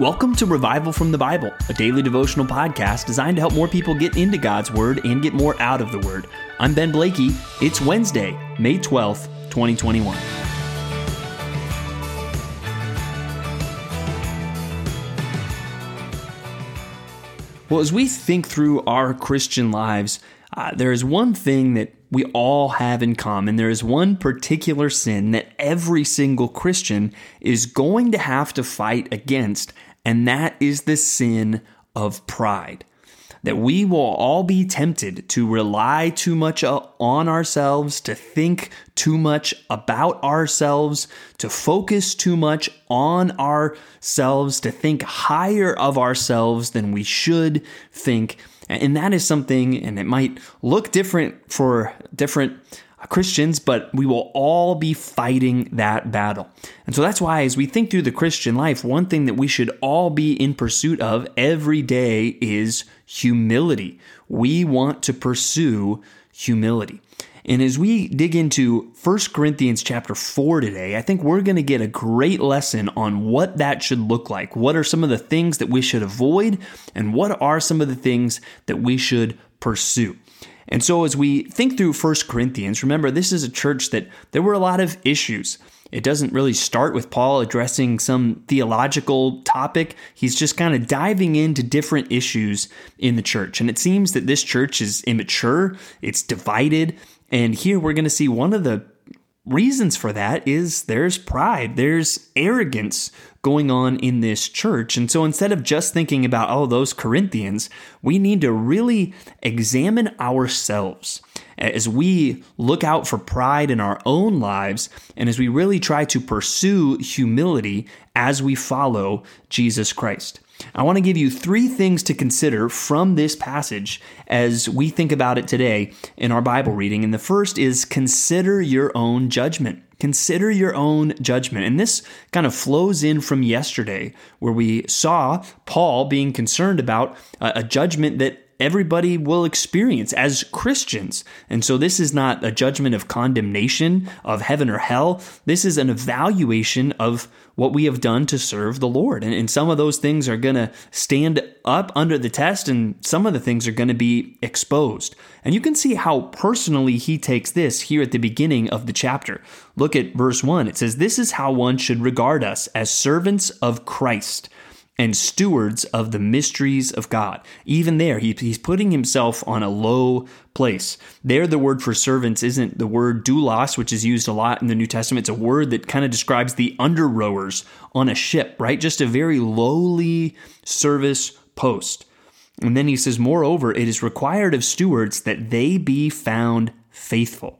Welcome to Revival from the Bible, a daily devotional podcast designed to help more people get into God's Word and get more out of the Word. I'm Ben Blakey. It's Wednesday, May 12th, 2021. Well, as we think through our Christian lives, uh, there is one thing that we all have in common. There is one particular sin that every single Christian is going to have to fight against, and that is the sin of pride. That we will all be tempted to rely too much on ourselves, to think too much about ourselves, to focus too much on ourselves, to think higher of ourselves than we should think. And that is something, and it might look different for different Christians, but we will all be fighting that battle. And so that's why, as we think through the Christian life, one thing that we should all be in pursuit of every day is humility. We want to pursue humility. And as we dig into 1 Corinthians chapter 4 today, I think we're going to get a great lesson on what that should look like. What are some of the things that we should avoid, and what are some of the things that we should pursue? And so, as we think through 1 Corinthians, remember this is a church that there were a lot of issues. It doesn't really start with Paul addressing some theological topic. He's just kind of diving into different issues in the church. And it seems that this church is immature, it's divided. And here we're going to see one of the reasons for that is there's pride, there's arrogance going on in this church. And so instead of just thinking about, oh, those Corinthians, we need to really examine ourselves as we look out for pride in our own lives and as we really try to pursue humility as we follow Jesus Christ. I want to give you three things to consider from this passage as we think about it today in our Bible reading. And the first is consider your own judgment. Consider your own judgment. And this kind of flows in from yesterday, where we saw Paul being concerned about a judgment that everybody will experience as Christians. And so this is not a judgment of condemnation of heaven or hell. This is an evaluation of what we have done to serve the Lord. And, and some of those things are going to stand up under the test, and some of the things are going to be exposed. And you can see how personally he takes this here at the beginning of the chapter. Look at verse 1. It says, This is how one should regard us as servants of Christ and stewards of the mysteries of God. Even there, he, he's putting himself on a low place. There, the word for servants isn't the word doulos, which is used a lot in the New Testament. It's a word that kind of describes the under rowers on a ship, right? Just a very lowly service post. And then he says, Moreover, it is required of stewards that they be found faithful.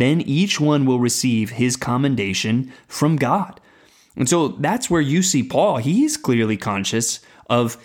then each one will receive his commendation from God. And so that's where you see Paul. He's clearly conscious of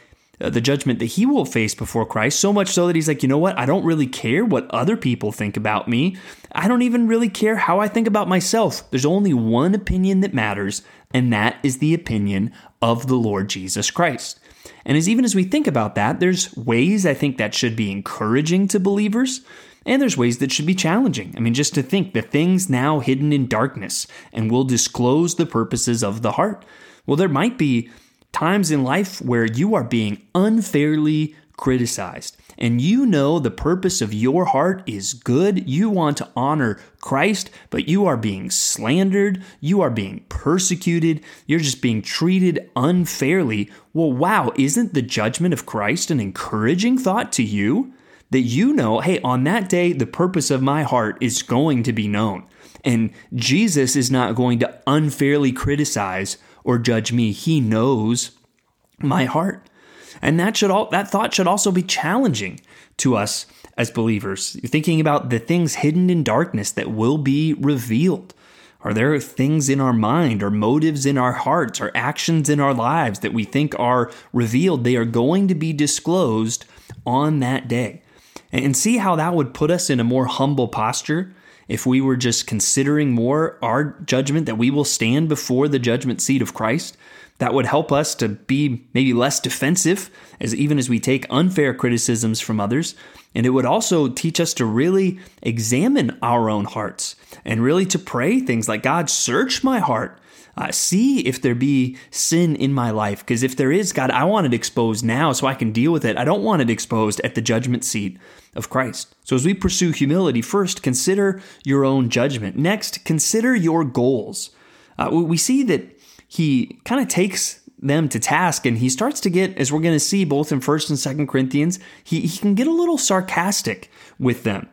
uh, the judgment that he will face before Christ, so much so that he's like, you know what? I don't really care what other people think about me. I don't even really care how I think about myself. There's only one opinion that matters, and that is the opinion of the Lord Jesus Christ. And as even as we think about that, there's ways I think that should be encouraging to believers. And there's ways that should be challenging. I mean, just to think the things now hidden in darkness and will disclose the purposes of the heart. Well, there might be times in life where you are being unfairly criticized. And you know the purpose of your heart is good. You want to honor Christ, but you are being slandered. You are being persecuted. You're just being treated unfairly. Well, wow, isn't the judgment of Christ an encouraging thought to you? That you know, hey, on that day, the purpose of my heart is going to be known. And Jesus is not going to unfairly criticize or judge me. He knows my heart. And that should all that thought should also be challenging to us as believers. Thinking about the things hidden in darkness that will be revealed. Are there things in our mind or motives in our hearts or actions in our lives that we think are revealed? They are going to be disclosed on that day. And see how that would put us in a more humble posture if we were just considering more our judgment that we will stand before the judgment seat of Christ. That would help us to be maybe less defensive as even as we take unfair criticisms from others. And it would also teach us to really examine our own hearts and really to pray things like, God, search my heart. Uh, see if there be sin in my life. Because if there is, God, I want it exposed now so I can deal with it. I don't want it exposed at the judgment seat of Christ. So as we pursue humility, first, consider your own judgment. Next, consider your goals. Uh, we see that he kind of takes them to task and he starts to get as we're going to see both in 1st and 2nd Corinthians he, he can get a little sarcastic with them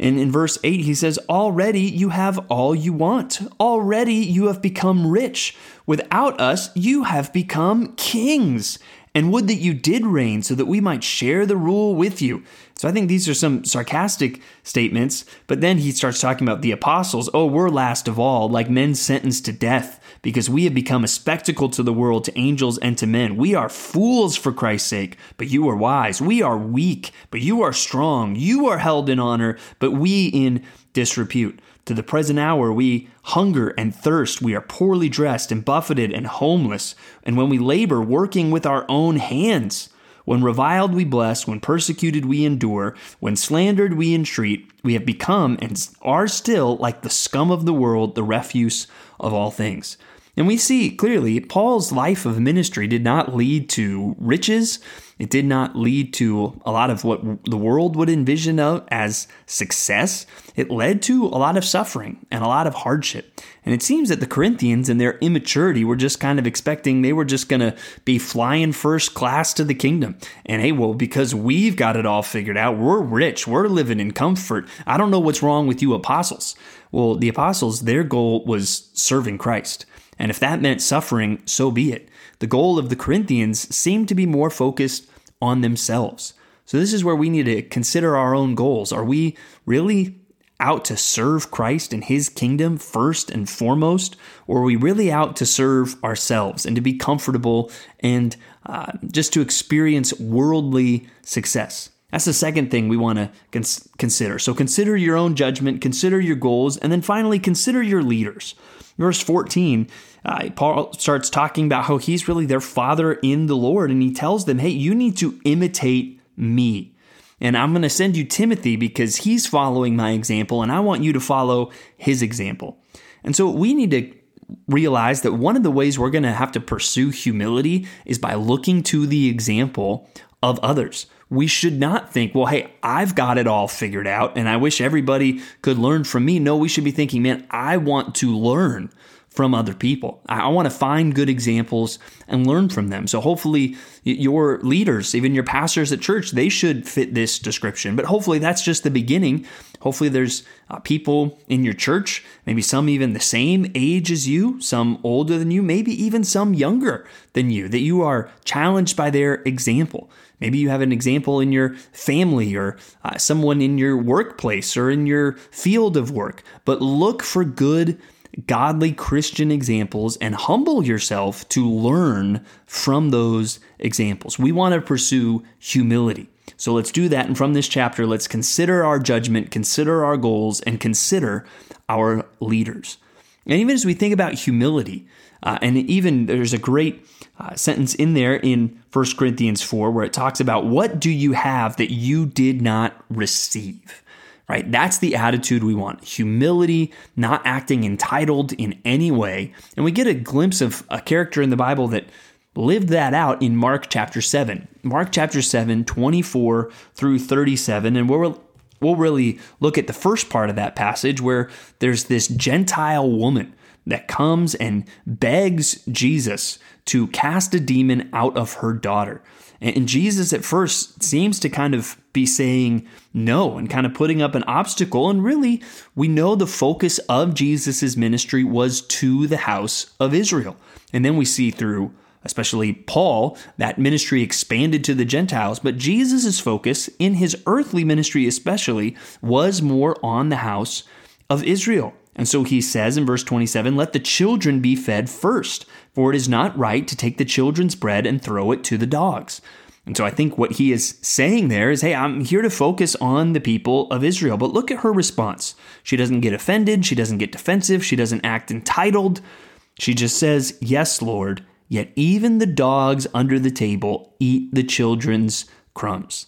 and in verse 8 he says already you have all you want. Already you have become rich. Without us you have become kings. And would that you did reign so that we might share the rule with you. So I think these are some sarcastic statements, but then he starts talking about the apostles. Oh, we're last of all, like men sentenced to death, because we have become a spectacle to the world, to angels, and to men. We are fools for Christ's sake, but you are wise. We are weak, but you are strong. You are held in honor, but we in disrepute. To the present hour, we hunger and thirst. We are poorly dressed and buffeted and homeless. And when we labor, working with our own hands, when reviled, we bless. When persecuted, we endure. When slandered, we entreat. We have become and are still like the scum of the world, the refuse of all things. And we see clearly Paul's life of ministry did not lead to riches. It did not lead to a lot of what the world would envision as success. It led to a lot of suffering and a lot of hardship. And it seems that the Corinthians, in their immaturity, were just kind of expecting they were just going to be flying first class to the kingdom. And hey, well, because we've got it all figured out, we're rich, we're living in comfort. I don't know what's wrong with you apostles. Well, the apostles, their goal was serving Christ. And if that meant suffering, so be it. The goal of the Corinthians seemed to be more focused on themselves. So, this is where we need to consider our own goals. Are we really out to serve Christ and his kingdom first and foremost? Or are we really out to serve ourselves and to be comfortable and uh, just to experience worldly success? That's the second thing we want to cons- consider. So consider your own judgment, consider your goals, and then finally consider your leaders. Verse 14, uh, Paul starts talking about how he's really their father in the Lord, and he tells them, hey, you need to imitate me. And I'm going to send you Timothy because he's following my example, and I want you to follow his example. And so we need to realize that one of the ways we're going to have to pursue humility is by looking to the example of others. We should not think, well, hey, I've got it all figured out and I wish everybody could learn from me. No, we should be thinking, man, I want to learn from other people. I want to find good examples and learn from them. So hopefully your leaders, even your pastors at church, they should fit this description. But hopefully that's just the beginning. Hopefully there's uh, people in your church, maybe some even the same age as you, some older than you, maybe even some younger than you, that you are challenged by their example. Maybe you have an example in your family or uh, someone in your workplace or in your field of work. But look for good godly Christian examples and humble yourself to learn from those examples. We want to pursue humility. So let's do that. And from this chapter, let's consider our judgment, consider our goals, and consider our leaders. And even as we think about humility, uh, and even there's a great uh, sentence in there in 1 Corinthians 4 where it talks about what do you have that you did not receive? Right? That's the attitude we want humility, not acting entitled in any way. And we get a glimpse of a character in the Bible that lived that out in Mark chapter 7. Mark chapter 7, 24 through 37. And we'll, we'll really look at the first part of that passage where there's this Gentile woman that comes and begs Jesus to cast a demon out of her daughter. And Jesus at first seems to kind of be saying no and kind of putting up an obstacle. And really, we know the focus of Jesus' ministry was to the house of Israel. And then we see through, especially Paul, that ministry expanded to the Gentiles. But Jesus' focus in his earthly ministry, especially, was more on the house of Israel. And so he says in verse 27 Let the children be fed first, for it is not right to take the children's bread and throw it to the dogs. And so I think what he is saying there is, hey, I'm here to focus on the people of Israel. But look at her response. She doesn't get offended. She doesn't get defensive. She doesn't act entitled. She just says, Yes, Lord. Yet even the dogs under the table eat the children's crumbs.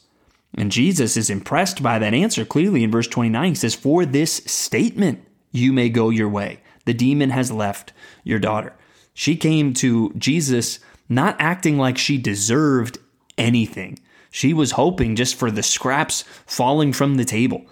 And Jesus is impressed by that answer clearly in verse 29. He says, For this statement you may go your way. The demon has left your daughter. She came to Jesus not acting like she deserved anything. She was hoping just for the scraps falling from the table.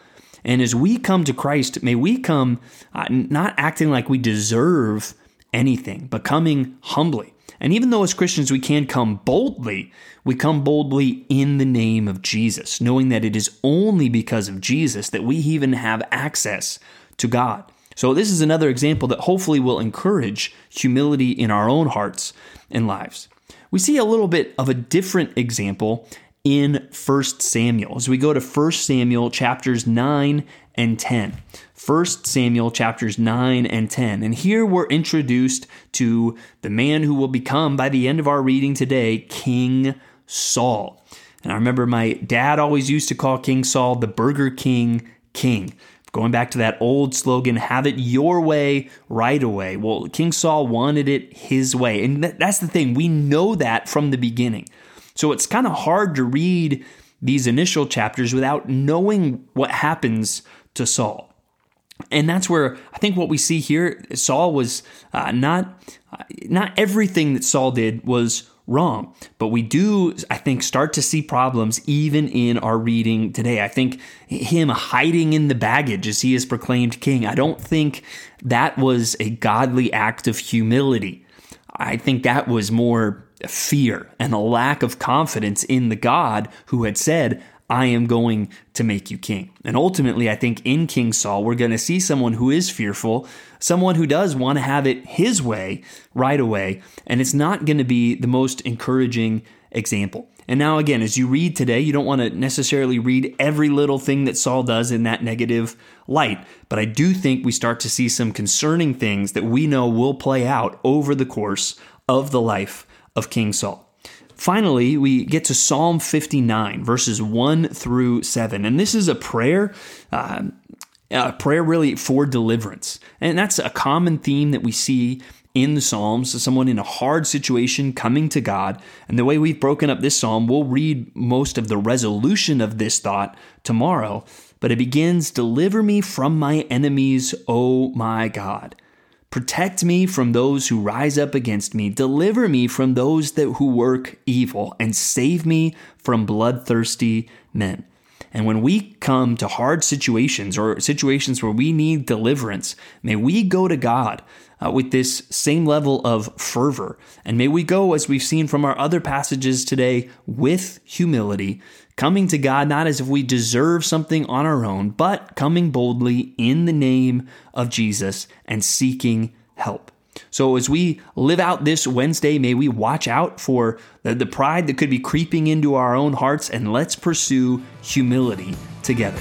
And as we come to Christ, may we come uh, not acting like we deserve anything, but coming humbly. And even though as Christians we can come boldly, we come boldly in the name of Jesus, knowing that it is only because of Jesus that we even have access to God. So, this is another example that hopefully will encourage humility in our own hearts and lives. We see a little bit of a different example in 1 Samuel as we go to 1 Samuel chapters 9 and 10. 1 Samuel chapters 9 and 10. And here we're introduced to the man who will become, by the end of our reading today, King Saul. And I remember my dad always used to call King Saul the Burger King King. Going back to that old slogan, have it your way right away. Well, King Saul wanted it his way. And that's the thing, we know that from the beginning. So it's kind of hard to read these initial chapters without knowing what happens to Saul. And that's where I think what we see here, Saul was uh, not uh, not everything that Saul did was wrong, but we do, I think, start to see problems even in our reading today. I think him hiding in the baggage as he is proclaimed king, I don't think that was a godly act of humility. I think that was more fear and a lack of confidence in the God who had said, I am going to make you king. And ultimately, I think in King Saul, we're going to see someone who is fearful, someone who does want to have it his way right away. And it's not going to be the most encouraging example. And now, again, as you read today, you don't want to necessarily read every little thing that Saul does in that negative light. But I do think we start to see some concerning things that we know will play out over the course of the life of King Saul. Finally, we get to Psalm 59, verses 1 through 7. And this is a prayer, uh, a prayer really for deliverance. And that's a common theme that we see in the Psalms, someone in a hard situation coming to God. And the way we've broken up this psalm, we'll read most of the resolution of this thought tomorrow. But it begins Deliver me from my enemies, O my God. Protect me from those who rise up against me. Deliver me from those that who work evil, and save me from bloodthirsty men. And when we come to hard situations or situations where we need deliverance, may we go to God uh, with this same level of fervor. And may we go, as we've seen from our other passages today, with humility, coming to God not as if we deserve something on our own, but coming boldly in the name of Jesus and seeking help. So, as we live out this Wednesday, may we watch out for the, the pride that could be creeping into our own hearts and let's pursue humility together.